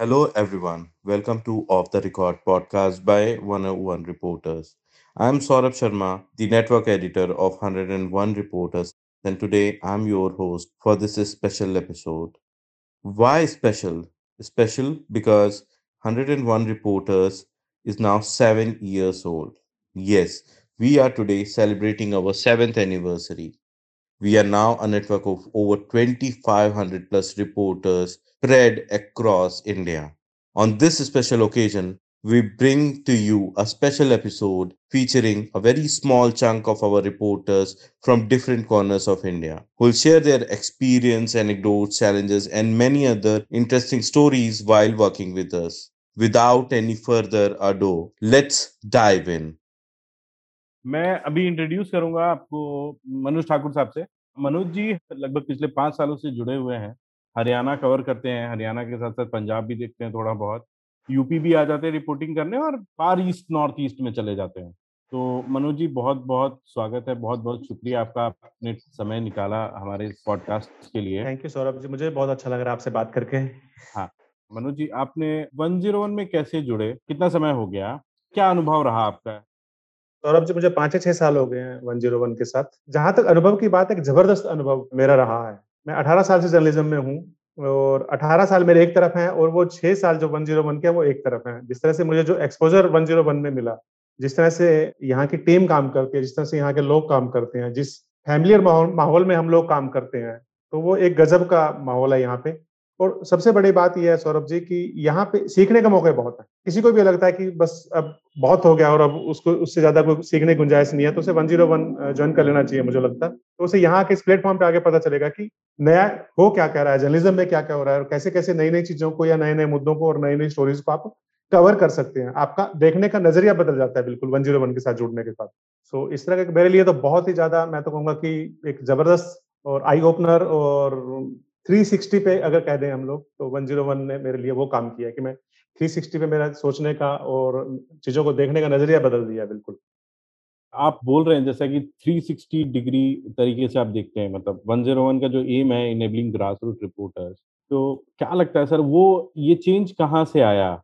Hello, everyone. Welcome to Off the Record podcast by 101 Reporters. I'm Saurabh Sharma, the network editor of 101 Reporters, and today I'm your host for this special episode. Why special? Special because 101 Reporters is now seven years old. Yes, we are today celebrating our seventh anniversary. We are now a network of over 2,500 plus reporters spread across India. On this special occasion, we bring to you a special episode featuring a very small chunk of our reporters from different corners of India who will share their experience, anecdotes, challenges, and many other interesting stories while working with us. Without any further ado, let's dive in. मैं अभी introduce करूँगा आपको मनोज ठाकुर साहब से। मनोज जी लगभग पिछले पाँच सालों से जुड़े हुए हैं। हरियाणा कवर करते हैं हरियाणा के साथ साथ पंजाब भी देखते हैं थोड़ा बहुत। यूपी भी आ जाते हैं रिपोर्टिंग करने और फार ईस्ट नॉर्थ ईस्ट में चले जाते हैं। तो मनोज जी बहुत बहुत स्वागत है बहुत बहुत शुक्रिया आपका आपने समय निकाला हमारे इस पॉडकास्ट के लिए। थैंक यू सौरभ जी मुझे बहुत अच्छा लग रहा है आपसे बात करके। हाँ मनोज जी आपने 101 में कैसे जुड़े? कितना समय हो गया? क्या अनुभव रहा आपका? सौरभ जी मुझे पाँच छह साल हो गए हैं वन ज़ीरो वन के साथ, जहाँ तक अनुभव की बात एक ज़बरदस्त अनुभव मेरा रहा है। मैं अठारह साल से जर्नलिज्म में हूँ और 18 साल मेरे एक तरफ़ हैं और वो छह साल जो 101 के वो एक तरफ़ हैं। जिस तरह से मुझे जो एक्सपोजर 101 में मिला, जिस तरह से यहाँ की टीम काम करती है, जिस तरह से यहाँ के लोग काम करते हैं, जिस फैमिलियर माहौल में हम लोग काम करते हैं तो वो एक गजब का माहौल है यहाँ पे। और सबसे बड़ी बात यह है, सौरभ जी, कि यहाँ पे सीखने का मौका बहुत है। किसी को भी लगता है कि बस अब बहुत हो गया और अब उसको, उससे ज़्यादा कोई सीखने की गुंजाइश नहीं है तो उसे वन ज़ीरो वन ज्वाइन कर लेना चाहिए मुझे लगता है। तो उसे यहाँ के इस प्लेटफॉर्म पे आगे पता चलेगा कि नया हो क्या कह रहा है, जर्नलिज्म में क्या क्या हो रहा है और कैसे कैसे नई नई चीज़ों को या नए नए मुद्दों को और नई नई स्टोरीज को आप कवर कर सकते हैं। आपका देखने का नज़रिया बदल जाता है बिल्कुल वन ज़ीरो वन के साथ जुड़ने के साथ। सो इस तरह का मेरे लिए तो बहुत ही ज़्यादा, मैं तो कहूँगा कि एक ज़बरदस्त और आई ओपनर और 360 पे अगर कह दें हम लोग तो 101 ने मेरे लिए वो काम किया कि मैं 360 पे मेरा सोचने का और चीज़ों को देखने का नज़रिया बदल दिया बिल्कुल। आप बोल रहे हैं जैसा कि 360 डिग्री तरीके से आप देखते हैं मतलब 101 का जो एम है इनेबलिंग ग्रास रूट रिपोर्टर्स तो क्या लगता है सर वो ये चेंज कहाँ से आया?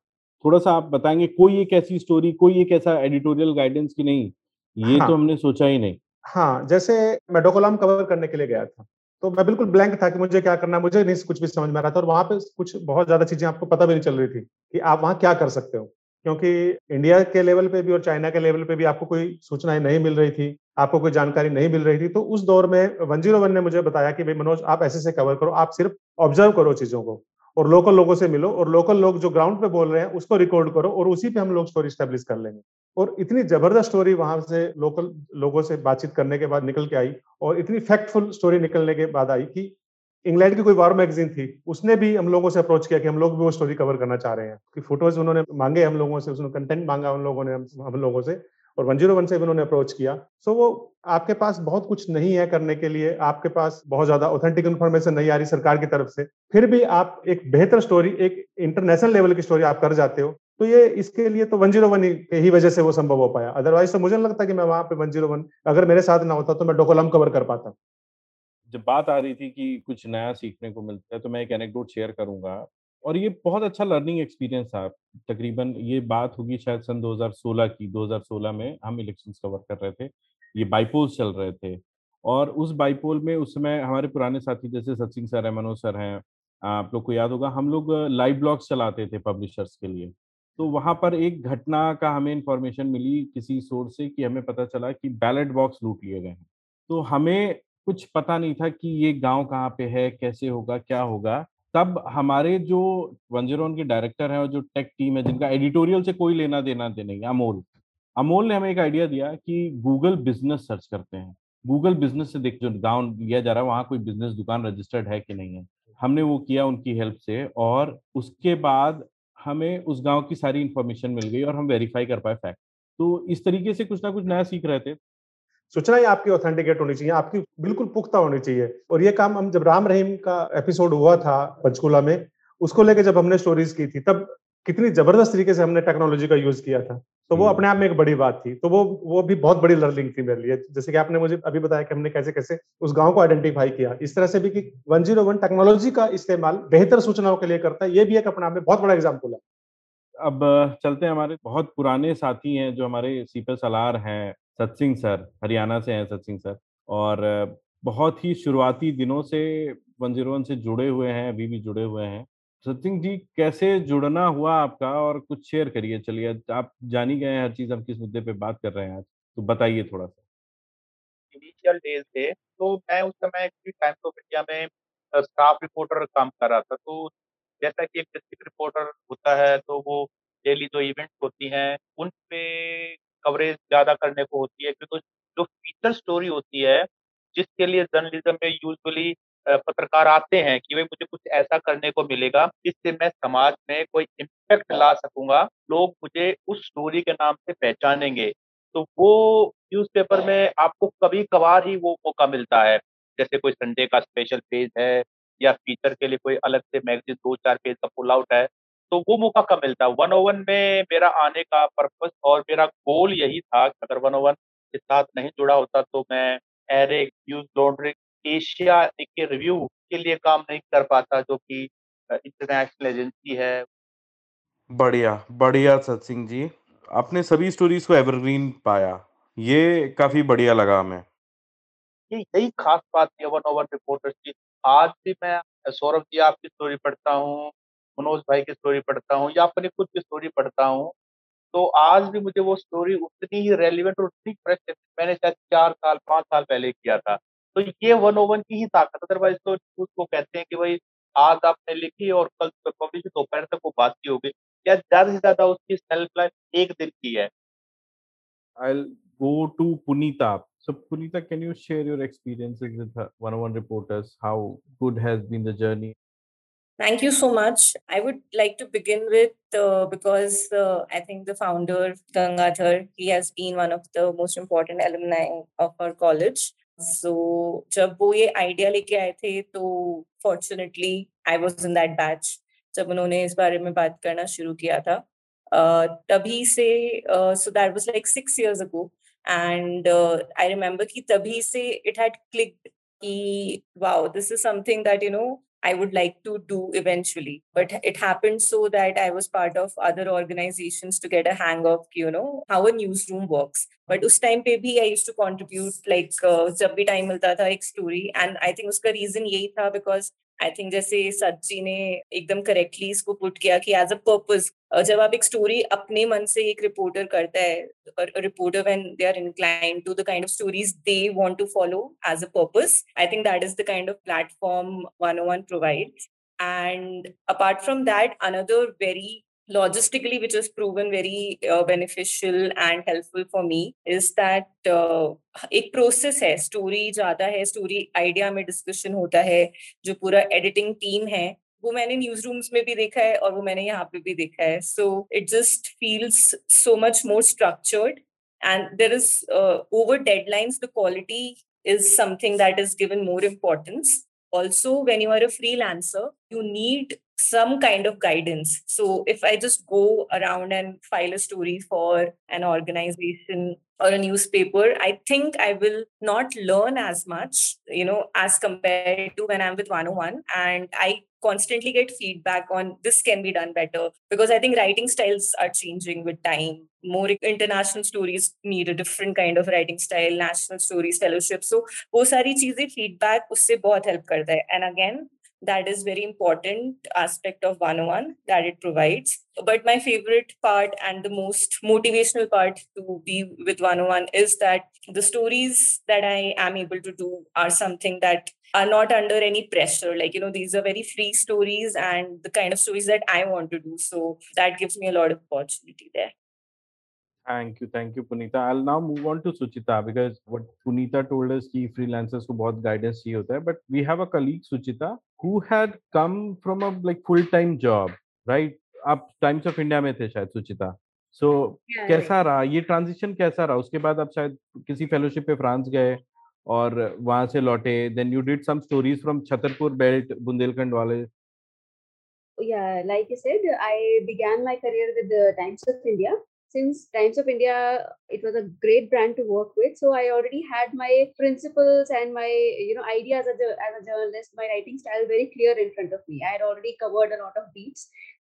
थोड़ा सा आप बताएँगे कोई एक ऐसी स्टोरी कोई एक ऐसा एडिटोरियल गाइडेंस की नहीं ये हाँ, तो हमने सोचा ही नहीं। हाँ जैसे मैं डोकोलाम कवर करने के लिए गया था तो मैं बिल्कुल ब्लैंक था कि मुझे क्या करना मुझे नहीं कुछ भी समझ में आ रहा था और वहाँ पे कुछ बहुत ज़्यादा चीज़ें आपको पता भी नहीं चल रही थी कि आप वहाँ क्या कर सकते हो। क्योंकि इंडिया के लेवल पे भी और चाइना के लेवल पे भी आपको कोई सूचनाएँ नहीं मिल रही थी, आपको कोई जानकारी नहीं मिल रही थी। तो उस दौर में वन ज़ीरो वन ने मुझे बताया कि, भाई मनोज, आप ऐसे से कवर करो, आप सिर्फ़ ऑब्ज़र्व करो चीज़ों को और लोकल लोगों से मिलो और लोकल लोग जो ग्राउंड पे बोल रहे हैं उसको रिकॉर्ड करो और उसी पे हम लोग स्टोरी स्टेब्लिश कर लेंगे। और इतनी ज़बरदस्त स्टोरी वहाँ से लोकल लोगों से बातचीत करने के बाद निकल के आई और इतनी फैक्टफुल स्टोरी निकलने के बाद आई कि इंग्लैंड की कोई वार मैगजीन थी, उसने भी हम लोगों से अप्रोच किया कि हम लोग भी वो स्टोरी कवर करना चाह रहे हैं। कि फ़ोटोज़ उन्होंने मांगे हम लोगों से, उसने कंटेंट मांगा उन लोगों ने हम लोगों से और वन ज़ीरो वन से भी उन्होंने अप्रोच किया। सो वो आपके पास बहुत कुछ नहीं है करने के लिए, आपके पास बहुत ज़्यादा ऑथेंटिक इन्फॉर्मेशन नहीं आ रही सरकार की तरफ़ से, फिर भी आप एक बेहतर स्टोरी एक इंटरनेशनल लेवल की स्टोरी आप कर जाते हो। तो ये इसके लिए तो वन ज़ीरो वन ही वजह से वो संभव हो पाया। अदरवाइज़ तो मुझे नहीं लगता कि मैं वहाँ पे वन ज़ीरो वन, अगर मेरे साथ ना होता तो मैं डोकोलम कवर कर पाता। जब बात आ रही थी कि कुछ नया सीखने को मिलता है तो मैं एक एनेक्डोट शेयर करूँगा। और ये बहुत अच्छा लर्निंग एक्सपीरियंस था। तकरीबन ये बात होगी शायद सन 2016 की। 2016 में हम इलेक्शंस कवर कर रहे थे। ये बाईपोल्स चल रहे थे। और उस बाईपोल में उस समय हमारे पुराने साथी जैसे सचिन सर है, मनोज सर हैं, आप लोग को याद होगा, हम लोग लाइव ब्लॉग्स चलाते थे पब्लिशर्स के लिए। तो वहाँ पर एक घटना का हमें इंफॉर्मेशन मिली किसी सोर्स से कि हमें पता चला कि बैलेट बॉक्स लूट लिए गए हैं। तो हमें कुछ पता नहीं था कि ये गाँव कहाँ पे है, कैसे होगा, क्या होगा। तब हमारे जो वन ज़ीरो के डायरेक्टर हैं और जो टेक टीम है, जिनका एडिटोरियल से कोई लेना देना दे नहीं, अमोल। अमोल ने हमें एक आइडिया दिया कि गूगल बिज़नेस सर्च करते हैं। गूगल बिज़नेस से देख जो गाँव लिया जा रहा है, वहाँ कोई बिज़नेस दुकान रजिस्टर्ड है कि नहीं है। हमने वो किया उनकी हेल्प से और उसके बाद हमें उस गाँव की सारी इंफॉर्मेशन मिल गई और हम वेरीफाई कर पाए फैक्ट तो इस तरीके से कुछ ना कुछ नया सीख रहे थे। सूचना ही आपकी ऑथेंटिकेट होनी चाहिए, आपकी बिल्कुल पुख्ता होनी चाहिए। और ये काम हम जब राम रहीम का एपिसोड हुआ था पंचकूला में, उसको लेके जब हमने स्टोरीज की थी, तब कितनी ज़बरदस्त तरीके से हमने टेक्नोलॉजी का यूज़ किया था। तो वो अपने आप में एक बड़ी बात थी। तो वो वो भी बहुत बड़ी लर्निंग थी मेरे लिए। जैसे कि आपने मुझे अभी बताया कि हमने कैसे कैसे उस गाँव को आइडेंटिफाई किया। इस तरह से भी कि 101 टेक्नोलॉजी का इस्तेमाल बेहतर सूचनाओं के लिए करता है ये भी एक अपने आप में बहुत बड़ा एग्ज़ाम्पल है। अब चलते हैं हमारे बहुत पुराने साथी हैं जो हमारे सीपे सलार हैं सत्सिंग सर हरियाणा से हैं सत्सिंग सर। और बहुत ही शुरुआती दिनों से वन ज़ीरो वन से जुड़े हुए हैं अभी भी जुड़े हुए हैं। सत्सिंग जी, कैसे जुड़ना हुआ आपका और कुछ शेयर करिए, चलिए। आप जान ही गए हैं हर चीज़ हम किस मुद्दे पे बात कर रहे हैं आज तो बताइए थोड़ा सा। इनिशियल डेज़ थे तो मैं उस समय टाइम्स ऑफ़ इंडिया में स्टाफ रिपोर्टर काम कर रहा था। तो जैसा कि एक डिस्ट्रिक्ट रिपोर्टर होता है तो वो डेली जो इवेंट्स होती हैं, उन पे कवरेज ज़्यादा करने को होती है, क्योंकि जो फीचर स्टोरी होती है, जिसके लिए जर्नलिज्म में यूजुअली पत्रकार आते हैं कि भाई मुझे कुछ ऐसा करने को मिलेगा जिससे मैं समाज में कोई इम्पैक्ट ला सकूँगा। लोग मुझे उस स्टोरी के नाम से पहचानेंगे। तो वो न्यूज़पेपर में आपको कभी कभार ही वो मौका मिलता है। जैसे कोई संडे का स्पेशल पेज है या फीचर के लिए कोई अलग से मैगजीन दो चार पेज का पुल आउट है तो वो मौका कब मिलता है? वन ओवन में मेरा आने का पर्पस और मेरा गोल यही था अगर वन ओवन के साथ नहीं जुड़ा होता तो मैं एरे न्यूज़ लॉन्ड्री एशिया के रिव्यू के लिए काम नहीं कर पाता जो कि इंटरनेशनल एजेंसी है। बढ़िया बढ़िया सत्सिंह जी। आपने सभी स्टोरीज को एवरग्रीन पाया। ये काफ़ी बढ़िया लगा हमें। ये यही खास बात है वन ओवर रिपोर्टर्स की। आज भी मैं सौरभ जी आपकी स्टोरी पढ़ता हूँ मनोज भाई की स्टोरी पढ़ता हूँ या अपनी खुद की स्टोरी पढ़ता हूँ तो आज भी मुझे वो स्टोरी उतनी ही रेलिवेंट और उतनी फ्रेश मैंने शायद चार साल पाँच साल पहले किया था। तो ये वन ओवन की ही ताकत अदरवाइज़ तो उसको कहते हैं कि भाई आज आपने लिखी और कल पब्लिश दोपहर तक वो बात की होगी या ज़्यादा से ज़्यादा उसकी सेल्फ लाइफ एक दिन की है I'll go to Punita. So, Punita, can you share your experiences with 101 reporters? How good has been the journey? Thank you so much. I would like to begin with uh, because uh, I think the founder, Gangadhar, he has been one of the most important alumni of our college. So, जब वो ये idea लेके आए थे तो fortunately I was in that batch जब उन्होंने इस बारे में बात करना शुरू किया था। तभी से so that was like six years ago and I remember कि तभी से इट हैड क्लिक कि wow this is something that you know I would like to do eventually. But it happened so that I was part of other organizations to get a hang of, you know, how a newsroom works. But उस time पे भी I used to contribute like uh, जब भी time मिलता था एक story and I think उसका reason यही था because आई थिंक जैसे सच्ची ने एकदम करेक्टली इसको पुट किया कि एज अ पर्पज जब आप एक स्टोरी अपने मन से एक रिपोर्टर करता है reporter when they are inclined to the kind of stories they want to follow as a purpose I think that is the kind of platform 101 provide and apart from that, another very logistically which has proven very uh, beneficial and helpful for me is that uh, एक process है story ज्यादा है story idea में discussion होता है जो पूरा editing team है वो मैंने न्यूज रूम्स में भी देखा है और वो मैंने यहाँ पे भी देखा है so it just feels so much more structured and there is uh, over deadlines the quality is something that is given more importance also when you are a freelancer you need some kind of guidance. So if I just go around and file a story for an organization or a newspaper, I think I will not learn as much, you know, as compared to when I'm with 101. And I constantly get feedback on this can be done better because I think writing styles are changing with time. More international stories need a different kind of writing style, national stories, fellowship. So वो सारी चीजें feedback उससे बहुत help करता है. And again, that is very important aspect of 101 that it provides. But my favorite part and the most motivational part to be with 101 is that the stories that i am able to do are something that are not under any pressure. Like you know these are very free stories and the kind of stories that i want to do. So that gives me a lot of opportunity there thank you thank you Punita I now move on to Suchita because what Punita told us की freelancers को बहुत guidance चाहिए होता है but we have a colleague Suchita who had come from a like full time job right आप Times of India में थे शायद सुचिता सो कैसा रहा? ये ट्रांजिशन कैसा रहा? उसके बाद आप शायद किसी फेलोशिप पे फ्रांस गए और वहाँ से लौटे then you did some stories from Chhatarpur belt Bundelkhand वाले या like you said I began my career with Times of India since Times of India, it was a great brand to work with. So I already had my principles and my you know ideas as a as a journalist, my writing style very clear in front of me. I had already covered a lot of beats.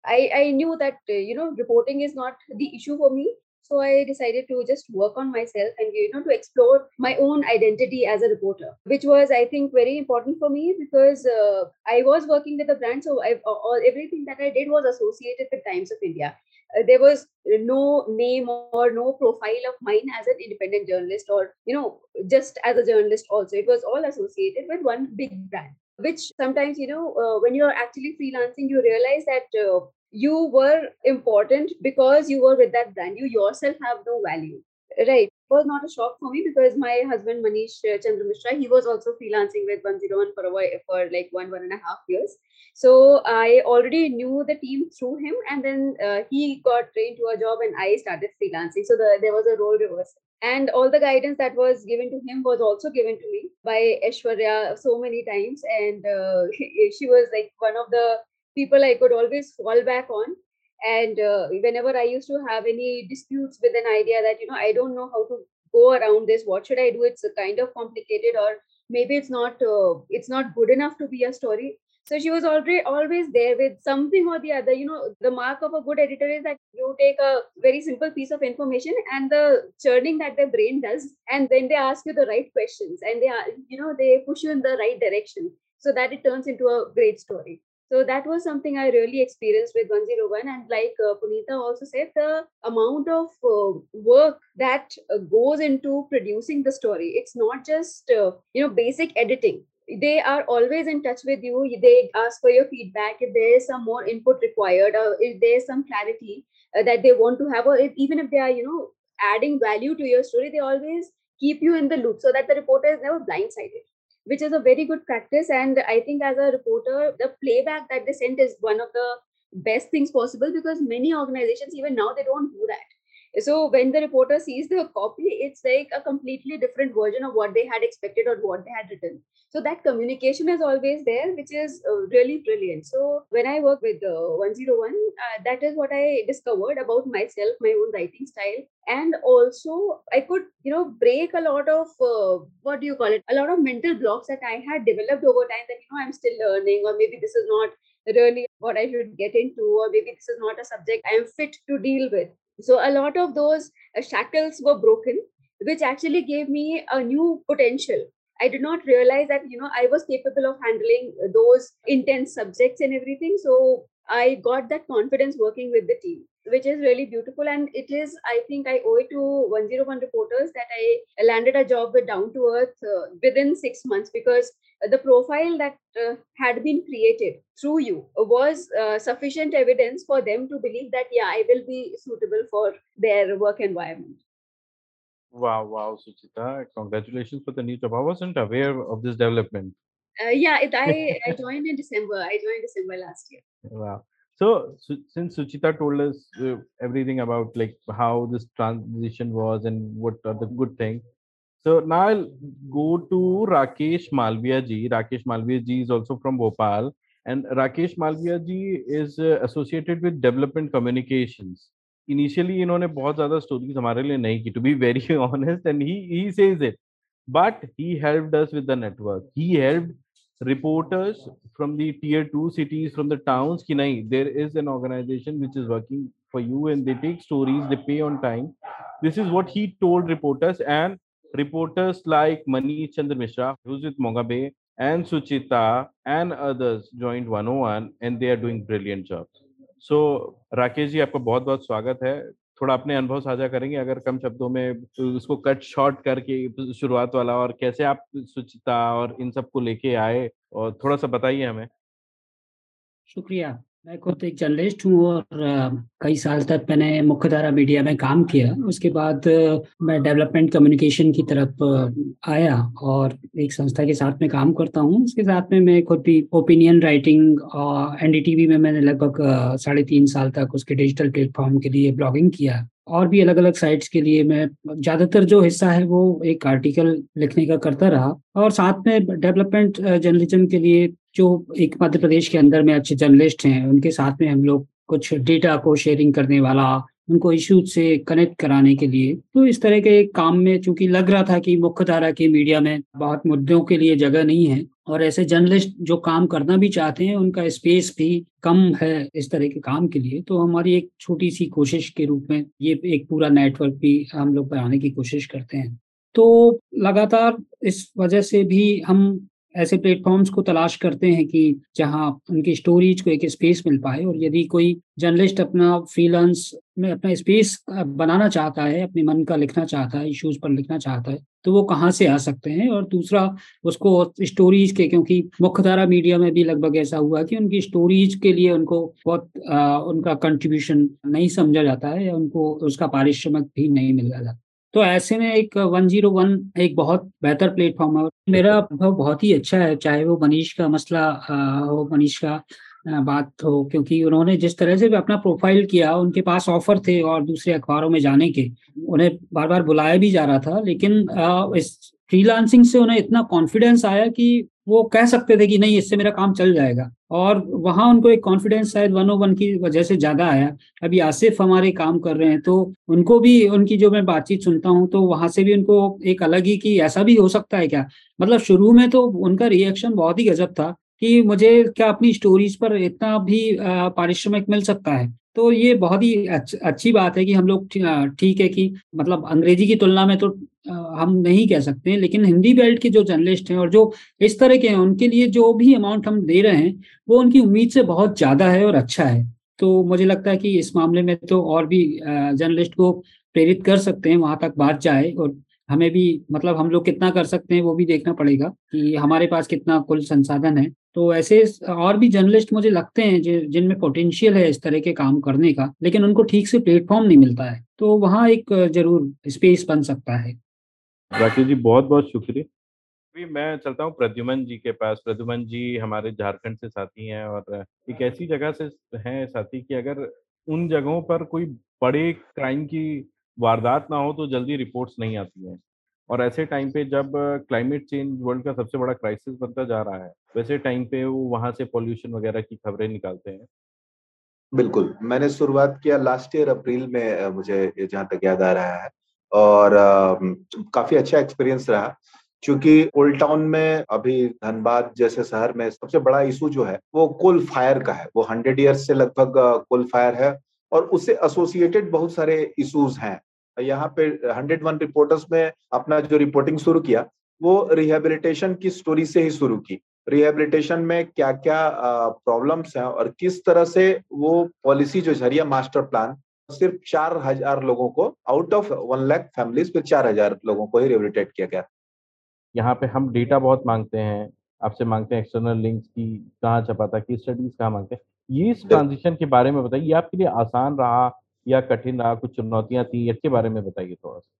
I, I knew that uh, you know reporting is not the issue for me so i decided to just work on myself and you know to explore my own identity as a reporter which was i think very important for me because uh, i was working with a brand so I, all, everything that i did was associated with times of india. Uh, there was no name or no profile of mine as an independent journalist or you know just as a journalist also. It was all associated with one big brand which sometimes you know uh, when you're actually freelancing you realize that uh, you were important because you were with that brand. You yourself have no value. Right. It was not a shock for me because my husband manish uh, chandra mishra he was also freelancing with 101 for a while, for like one one and a half years. So i already knew the team through him and then uh, he got trained to a job and i started freelancing. So the, there was a role reversal. And all the guidance that was given to him was also given to me by Aishwarya so many times. And uh, she was like one of the people I could always fall back on and uh, whenever I used to have any disputes with an idea that you know I don't know how to go around this what should I do it's kind of complicated or maybe it's not uh, it's not good enough to be a story so she was already always there with something or the other. You know, the mark of a good editor is that you take a very simple piece of information and the churning that their brain does, and then they ask you the right questions and they are, you know, they push you in the right direction so that it turns into a great story. So that was something I really experienced with 101. And like uh, Punita also said, the amount of uh, work that uh, goes into producing the story, it's not just, uh, you know, basic editing they are always in touch with you they ask for your feedback if there is some more input required or if there is some clarity uh, that they want to have or if, even if they are you know adding value to your story they always keep you in the loop so that the reporter is never blindsided which is a very good practice. And i think as a reporter the playback that they sent is one of the best things possible because many organizations even now they don't do that so when the reporter sees the copy it's like a completely different version of what they had expected or what they had written. So that communication is always there which is uh, really brilliant. So when i work with uh, 101 uh, that is what i discovered about myself my own writing style. And also i could you know break a lot of uh, what do you call it? A lot of mental blocks that i had developed over time that you know i'm still learning or maybe this is not really what i should get into or maybe this is not a subject i am fit to deal with so a lot of those uh, shackles were broken, which actually gave me a new potential. I did not realize that you know I was capable of handling those intense subjects and everything. So I got that confidence working with the team, which is really beautiful. And it is, I think, I owe it to 101 reporters that I landed a job with Down to Earth uh, within six months because the profile that uh, had been created through you was uh, sufficient evidence for them to believe that yeah i will be suitable for their work environment wow wow suchita congratulations for the new job i wasn't aware of this development uh, yeah it, I, I joined in december i joined december last year wow so, since Suchita told us uh, everything about like how this transition was and what are the good things, so now I'll go to Rakesh Malviya ji. Rakesh Malviya ji is also from Bhopal, and Rakesh Malviya ji is uh, associated with development communications. Initially, इन्होंने बहुत ज़्यादा stories हमारे लिए नहीं की, to be very honest, and he he says it. But he helped us with the network. He helped reporters from the tier two cities, from the towns. कि नहीं, there is an organization which is working for you, and they take stories, they pay on time. This is what he told reporters, and reporters like Manish Chandra Mishra, who's with Mogabe, and Suchita and others joined 101 and they are doing brilliant jobs. So Rakesh ji आपका बहुत बहुत स्वागत है थोड़ा अपने अनुभव साझा करेंगे, अगर कम शब्दों में, उसको कट शॉर्ट करके शुरुआत वाला और कैसे आप स्वच्छता और इन सबको लेके आए, और थोड़ा सा बताइए हमें। शुक्रिया। मैं खुद एक जर्नलिस्ट हूँ और कई साल तक मैंने मुख्यधारा मीडिया में काम किया। उसके बाद मैं डेवलपमेंट कम्युनिकेशन की तरफ़ आया और एक संस्था के साथ में काम करता हूँ। उसके साथ में मैं खुद भी ओपिनियन राइटिंग और एनडीटीवी में मैंने लगभग साढ़े तीन साल तक उसके डिजिटल प्लेटफॉर्म के लिए ब्लॉगिंग किया। और भी अलग अलग साइट्स के लिए मैं ज़्यादातर जो हिस्सा है वो एक आर्टिकल लिखने का करता रहा। और साथ में डेवलपमेंट जर्नलिज्म के लिए जो एक मध्य प्रदेश के अंदर में अच्छे जर्नलिस्ट हैं, उनके साथ में हम लोग कुछ डेटा को शेयरिंग करने वाला उनको इश्यूज़ से कनेक्ट कराने के लिए। तो इस तरह के एक काम में चूँकि लग रहा था कि मुख्य धारा की मीडिया में बहुत मुद्दों के लिए जगह नहीं है और ऐसे जर्नलिस्ट जो काम करना भी चाहते हैं, उनका स्पेस भी कम है इस तरह के काम के लिए। तो हमारी एक छोटी सी कोशिश के रूप में ये एक पूरा नेटवर्क भी हम लोग बनाने की कोशिश करते हैं। तो लगातार इस वजह से भी हम ऐसे प्लेटफॉर्म्स को तलाश करते हैं कि जहाँ उनकी स्टोरीज को एक स्पेस मिल पाए और यदि कोई जर्नलिस्ट अपना फ्रीलांस में अपना स्पेस बनाना चाहता है अपने मन का लिखना चाहता है इश्यूज़ पर लिखना चाहता है तो वो कहाँ से आ सकते हैं? और दूसरा उसको स्टोरीज के क्योंकि मुख्यधारा मीडिया में भी लगभग ऐसा हुआ कि उनकी स्टोरीज के लिए उनको बहुत आ, उनका कंट्रीब्यूशन नहीं समझा जाता है या उनको उसका पारिश्रमिक भी नहीं मिल रहा तो ऐसे में एक 101 एक बहुत बेहतर प्लेटफॉर्म है मेरा अनुभव बहुत ही अच्छा है चाहे वो मनीष का मसला हो मनीष का बात हो क्योंकि उन्होंने जिस तरह से भी अपना प्रोफ़ाइल किया उनके पास ऑफ़र थे और दूसरे अखबारों में जाने के उन्हें बार बार बुलाया भी जा रहा था लेकिन इस फ्रीलांसिंग से उन्हें इतना कॉन्फिडेंस आया कि वो कह सकते थे कि नहीं, इससे मेरा काम चल जाएगा। और वहाँ उनको एक कॉन्फिडेंस शायद वन ओ वन की वजह से ज़्यादा आया। अभी आसिफ हमारे काम कर रहे हैं तो उनको भी, उनकी जो मैं बातचीत सुनता हूँ तो वहाँ से भी उनको एक अलग ही कि ऐसा भी हो सकता है क्या? मतलब शुरू में तो उनका रिएक्शन बहुत ही गजब था। कि मुझे क्या अपनी स्टोरीज पर इतना भी पारिश्रमिक मिल सकता है? तो ये बहुत ही अच्छी बात है कि हम लोग ठीक है कि मतलब अंग्रेज़ी की तुलना में तो हम नहीं कह सकते लेकिन हिंदी बेल्ट के जो जर्नलिस्ट हैं और जो इस तरह के हैं, उनके लिए जो भी अमाउंट हम दे रहे हैं, वो उनकी उम्मीद से बहुत ज़्यादा है और अच्छा है। तो मुझे लगता है कि इस मामले में तो और भी जर्नलिस्ट को प्रेरित कर सकते हैं, वहाँ तक बात जाए और हमें भी मतलब हम लोग कितना कर सकते हैं, वो भी देखना पड़ेगा कि हमारे पास कितना कुल संसाधन है। तो ऐसे और भी जर्नलिस्ट मुझे लगते हैं जिनमें पोटेंशियल है इस तरह के काम करने का, लेकिन उनको ठीक से प्लेटफॉर्म नहीं मिलता है तो वहाँ एक ज़रूर स्पेस बन सकता है। राकेश जी बहुत बहुत शुक्रिया। अभी मैं चलता हूँ प्रद्युमन जी के पास। प्रद्युमन जी हमारे झारखंड से साथी हैं और एक ऐसी जगह से हैं साथी कि अगर उन जगहों पर कोई बड़े क्राइम की वारदात ना हो तो जल्दी रिपोर्ट्स नहीं आती हैं। और ऐसे टाइम पे जब क्लाइमेट चेंज वर्ल्ड का सबसे बड़ा क्राइसिस बनता जा रहा है, वैसे टाइम पे वो वहाँ से पॉल्यूशन वगैरह की खबरें निकालते हैं? बिल्कुल, मैंने शुरुआत किया लास्ट ईयर अप्रैल में मुझे जहाँ तक याद आ रहा है और काफ़ी अच्छा एक्सपीरियंस रहा, क्योंकि ओल्ड टाउन में अभी धनबाद जैसे शहर में सबसे बड़ा इशू जो है, वो कोल फायर का है, वो हंड्रेड ईयर्स से लगभग कोल फायर है और उससे एसोसिएटेड बहुत सारे इश्यूज़ हैं। यहाँ पे हंड्रेड वन रिपोर्टर्स में अपना जो रिपोर्टिंग शुरू किया वो रिहेबिलिटेशन की स्टोरी से ही शुरू की। रिहेबिलिटेशन में क्या क्या प्रॉब्लम्स हैं और किस तरह से वो पॉलिसी जो झरिया मास्टर प्लान सिर्फ़ चार हज़ार लोगों को out of one lakh families फिर चार हज़ार लोगों को ही रिहेबिलिटेट किया गया। यहाँ पे हम डेटा बहुत मांगते हैं आपसे मांगते हैं एक्सटर्नल लिंक्स की कहाँ छपा था की स्टडीज़ कहाँ मांगते हैं। ये इस ट्रांजिशन के बारे में बताइए आपके लिए आसान रहा या कठिन रहा कुछ चुनौतियाँ थी इसके बारे में बताइए थोड़ा सा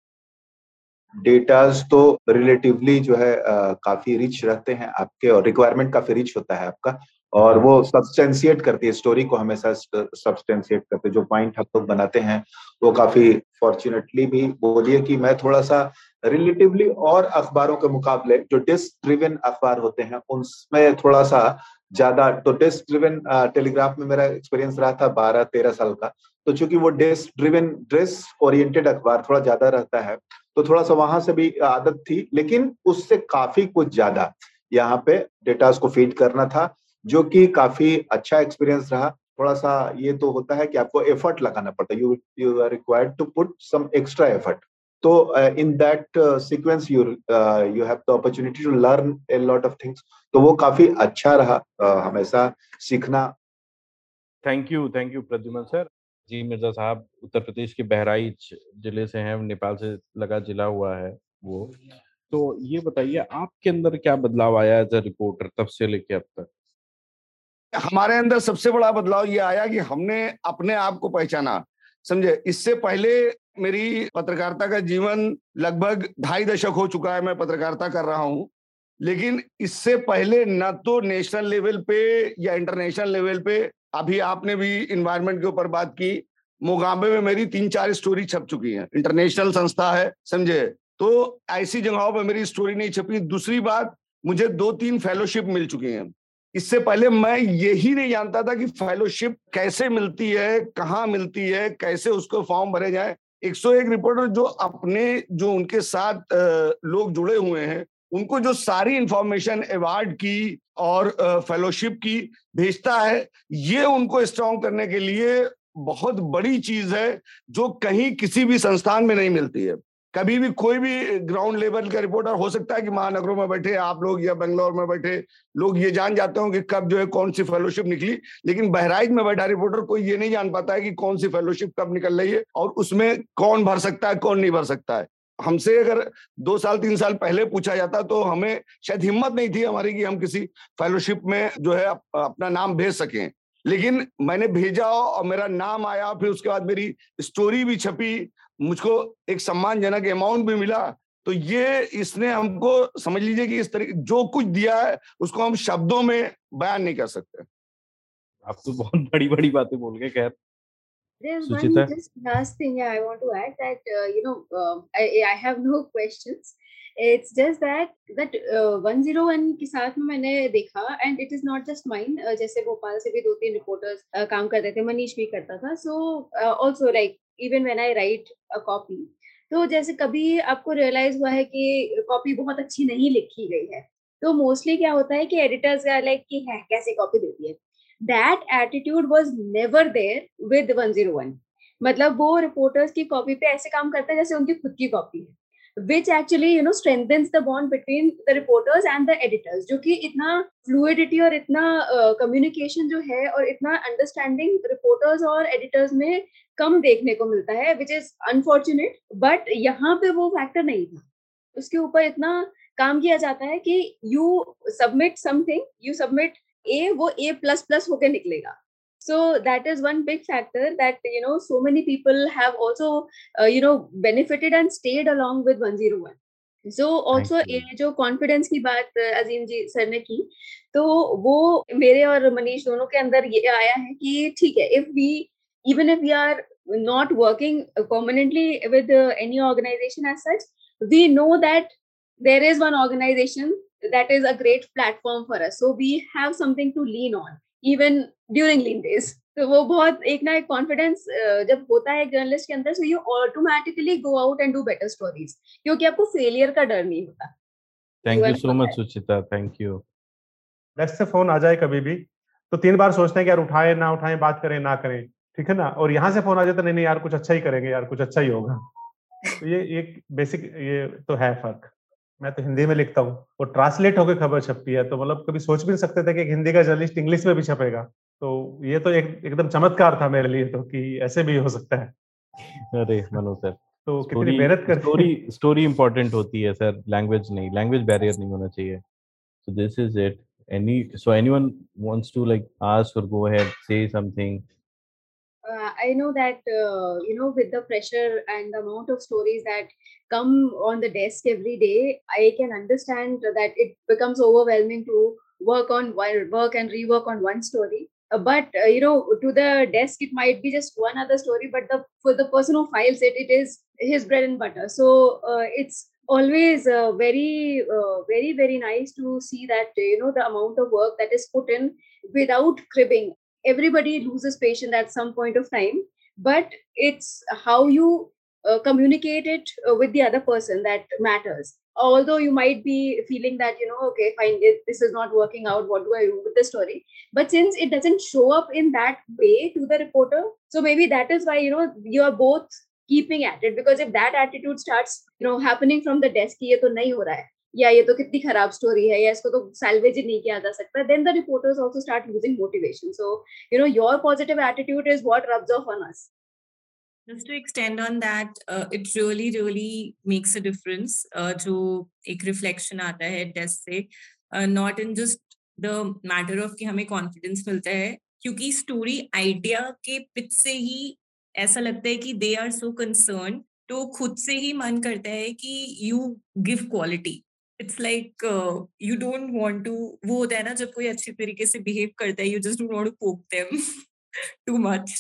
डेटाज तो रिलेटिवली जो है आ, काफ़ी रिच रहते हैं आपके और रिक्वायरमेंट काफ़ी रिच होता है आपका और हाँ। वो सब्सटेंशिएट करती है स्टोरी को हमेशा सब्सटेंशिएट करते जो पॉइंट हम लोग बनाते हैं वो काफ़ी फॉर्चुनेटली भी बोलिए कि मैं थोड़ा सा रिलेटिवली और अखबारों के मुकाबले जो डिस्क ड्रिवन अखबार होते हैं उनमें थोड़ा सा ज़्यादा तो डेस्क ड्रिवन टेलीग्राफ में मेरा एक्सपीरियंस रहा था बारह तेरह साल का तो चूँकि वो ड्रेस ड्रिवन ड्रेस ओरिएंटेड अखबार थोड़ा ज़्यादा रहता है तो थोड़ा सा वहाँ से भी आदत थी लेकिन उससे काफ़ी कुछ ज़्यादा यहाँ पे डेटास को फ़ीड करना था जो कि काफ़ी अच्छा एक्सपीरियंस रहा। थोड़ा सा ये तो होता है कि आपको एफर्ट लगाना पड़ता है। You you are required to put some extra effort तो in that sequence you you have the opportunity to learn a lot of things तो वो काफ़ी अच्छा रहा uh, हमेशा सीखना। Thank you thank you Pradyuman sir ji, Mirza sahab, Uttar Pradesh के बहराइच ज़िले से हैं, नेपाल से लगा जिला हुआ है वो। तो ये बताइए, आपके अंदर क्या बदलाव आया एज अ रिपोर्टर तब से लेके अब तक? हमारे अंदर सबसे बड़ा बदलाव ये आया कि हमने अपने आप को पहचाना। समझे? इससे पहले मेरी पत्रकारिता का जीवन लगभग ढाई दशक हो चुका है, मैं पत्रकारिता कर रहा हूँ। लेकिन इससे पहले न तो नेशनल लेवल पे या इंटरनेशनल लेवल पे अभी आपने भी इन्वायरमेंट के ऊपर बात की मोगाम्बे में मेरी तीन चार स्टोरी छप चुकी है। इंटरनेशनल संस्था है, समझे? तो ऐसी जगहों पर मेरी स्टोरी नहीं छपी। दूसरी बात, मुझे दो तीन फेलोशिप मिल चुकी हैं। इससे पहले मैं यही नहीं जानता था कि फेलोशिप कैसे मिलती है, कहाँ मिलती है, कैसे उसको फॉर्म भरे जाए। 101 रिपोर्टर जो अपने, जो उनके साथ लोग जुड़े हुए हैं, उनको जो सारी इंफॉर्मेशन अवार्ड की और फेलोशिप की भेजता है, ये उनको स्ट्रॉन्ग करने के लिए बहुत बड़ी चीज़ है, जो कहीं किसी भी संस्थान में नहीं मिलती है। कभी भी कोई भी ग्राउंड लेवल का रिपोर्टर हो सकता है कि महानगरों में बैठे, आप लोग या बेंगलोर में बैठे, लोग ये जान जाते हो कि कब जो है कौन सी फेलोशिप निकली, लेकिन बहराइच में बैठा रिपोर्टर कोई ये नहीं जान पाता है कि कौन सी फेलोशिप कब निकल रही है और उसमें कौन भर सकता है, कौन नहीं भर सकता है। हमसे अगर दो साल, तीन साल पहले पूछा जाता तो हमें शायद हिम्मत नहीं थी हमारी कि हम किसी फेलोशिप में जो है अपना नाम भेज सकें। लेकिन मैंने भेजा और मेरा नाम आया, फिर उसके बाद मेरी स्टोरी भी छपी, मुझको एक सम्मानजनक अमाउंट भी मिला। तो ये इसने हमको समझ लीजिए कि इस तरीके, जो कुछ दिया है, उसको हम शब्दों में बयान नहीं कर सकते। आप तो बहुत बड़ी बड़ी बातें बोल गए, खैर। There's one just last thing yeah, I want to add that uh, you know uh, I, I have no questions. It's just that that uh, 101 के साथ में मैंने देखा and it is not just mine uh, जैसे भोपाल से भी दो तीन रिपोर्टर्स uh, काम करते थे मनीष भी करता था so uh, also like even when I write a copy तो जैसे कभी आपको रियलाइज़ हुआ है कि कॉपी बहुत अच्छी नहीं लिखी गई है तो मोस्टली क्या होता है कि एडिटर्स लाइक कि है कैसे कॉपी देती है that attitude was never there with 101 मतलब वो रिपोर्टर्स की कॉपी पे ऐसे काम करते हैं जैसे उनकी खुद की कॉपी है which actually you know strengthens the bond between the reporters and the editors जो कि इतना फ्लूडिटी और इतना कम्युनिकेशन uh, जो है और इतना अंडरस्टैंडिंग रिपोर्टर्स और एडिटर्स में कम देखने को मिलता है विच इज़ अनफॉर्चुनेट बट यहाँ पे वो फैक्टर नहीं था। उसके ऊपर इतना काम किया जाता है कि you submit something you submit a वो ए प्लस प्लस होकर निकलेगा so that is one big factor that you know so many people have also uh, you know benefited and stayed along with 101 so also ये जो confidence की बात अजीम जी sir ने की तो वो मेरे और मनीष दोनों के अंदर ये आया है कि ठीक है if we even if we are not working permanently with uh, any organization as such we know that there is one organization that is a great platform for us. So we have something to lean on even during lean days. तो वो बहुत एक ना एक confidence जब होता है journalist के अंदर so you automatically go out and do better stories क्योंकि आपको फेलियर का डर नहीं होता। Thank you so much Suchita thank you next से फ़ोन आ जाए कभी भी तो तीन बार सोचते हैं कि यार उठाए ना उठाए बात करें ना करें ठीक है ना? और यहाँ से फ़ोन आ जाए तो नहीं नहीं यार कुछ अच्छा ही करेंगे यार कुछ अच्छा ही होगा। तो ये एक बेसिक ये तो है फ़र्क। मैं तो हिंदी में लिखता हूँ। वो ट्रांसलेट होकर खबर छपती है तो मतलब कभी सोच भी नहीं सकते थे कि हिंदी का जर्नलिस्ट इंग्लिश में भी छपेगा। तो ये तो एक एकदम चमत्कार था मेरे लिए तो कि ऐसे भी हो सकता है। अरे मनो सर तो कितनी मेहनत कर स्टोरी स्टोरी इंपॉर्टेंट होती है सर लैंग्वेज नहीं लैंग्वेज बैरियर नहीं होना चाहिए। So this is it any so anyone wants to like ask or go ahead say something uh, I know that uh, you know with the pressure and the amount of stories that come on the desk every day, I can understand that it becomes overwhelming to work on one work and rework on one story. Uh, but uh, you know, to the desk, it might be just one other story. But the for the person who files it, it is his bread and butter. So uh, it's always uh, very very very nice to see that you know the amount of work that is put in without cribbing everybody loses patience at some point of time but it's how you uh, communicate it uh, with the other person that matters. Although you might be feeling that you know okay fine this is not working out what do i do with the story? But since it doesn't show up in that way to the reporter so maybe that is why you know you are both keeping at it because if that attitude starts you know happening from the desk या ये तो कितनी खराब story है, या इसको तो salvage ही नहीं किया जा सकता। Then the reporters also start losing motivation so you know your positive attitude is what rubs off on us just to extend on that it really really makes a difference जो एक reflection आता है desk से not in just the matter of कि हमें confidence मिलता है, क्योंकि स्टोरी आइडिया के पिच से ही ऐसा लगता है कि दे आर सो कंसर्न तो खुद से ही मन करता है कि you give quality it's like you don't want to वो होता है ना जब कोई अच्छी तरीके से बिहेव करता है you just don't want to poke them too much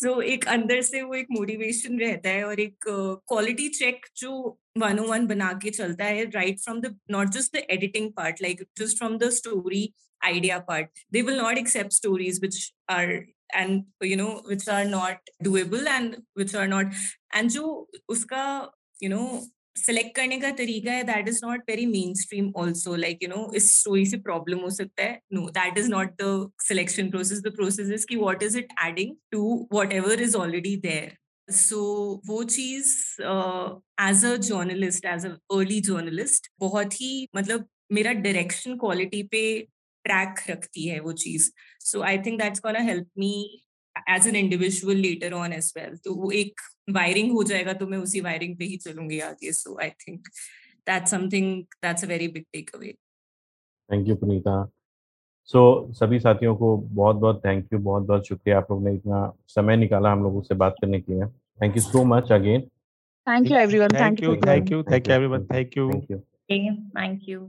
सो एक अंदर से वो एक मोटिवेशन रहता है और एक क्वालिटी uh, चेक जो वन वन बना के चलता है right from the not just the editing part like just from the story idea part. They will not accept stories which are and you know which are not doable and which are not and jo uska you know select करने का तरीका है that is not very mainstream also like you know इस story से problem हो सकता है। No that is not the selection process the process is की what is it adding to whatever is already there so वो चीज़ as a journalist as a early journalist बहुत ही मतलब मेरा डायरेक्शन क्वालिटी पे ट्रैक रखती है वो चीज़। So I think that's gonna help me as an individual later on as well तो वो एक वायरिंग हो जाएगा तो मैं उसी वायरिंग पे ही चलूँगी आगे. So I think that's something that's a very big takeaway thank you Punita so सभी साथियों को बहुत बहुत थैंक यू बहुत बहुत शुक्रिया। आप लोग ने इतना समय निकाला हम लोगों से बात करने के लिए। Thank you so much again thank you, everyone. Thank you, thank you, thank you, everyone. Thank you. Thank you. thank you.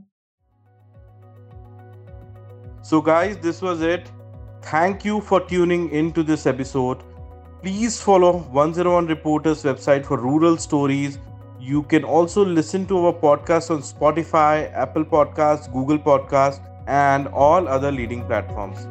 So, guys, this was it. Thank you for tuning into this episode. Please follow 101 Reporters website for rural stories. You can also listen to our podcast on Spotify, Apple Podcasts, Google Podcasts, and all other leading platforms.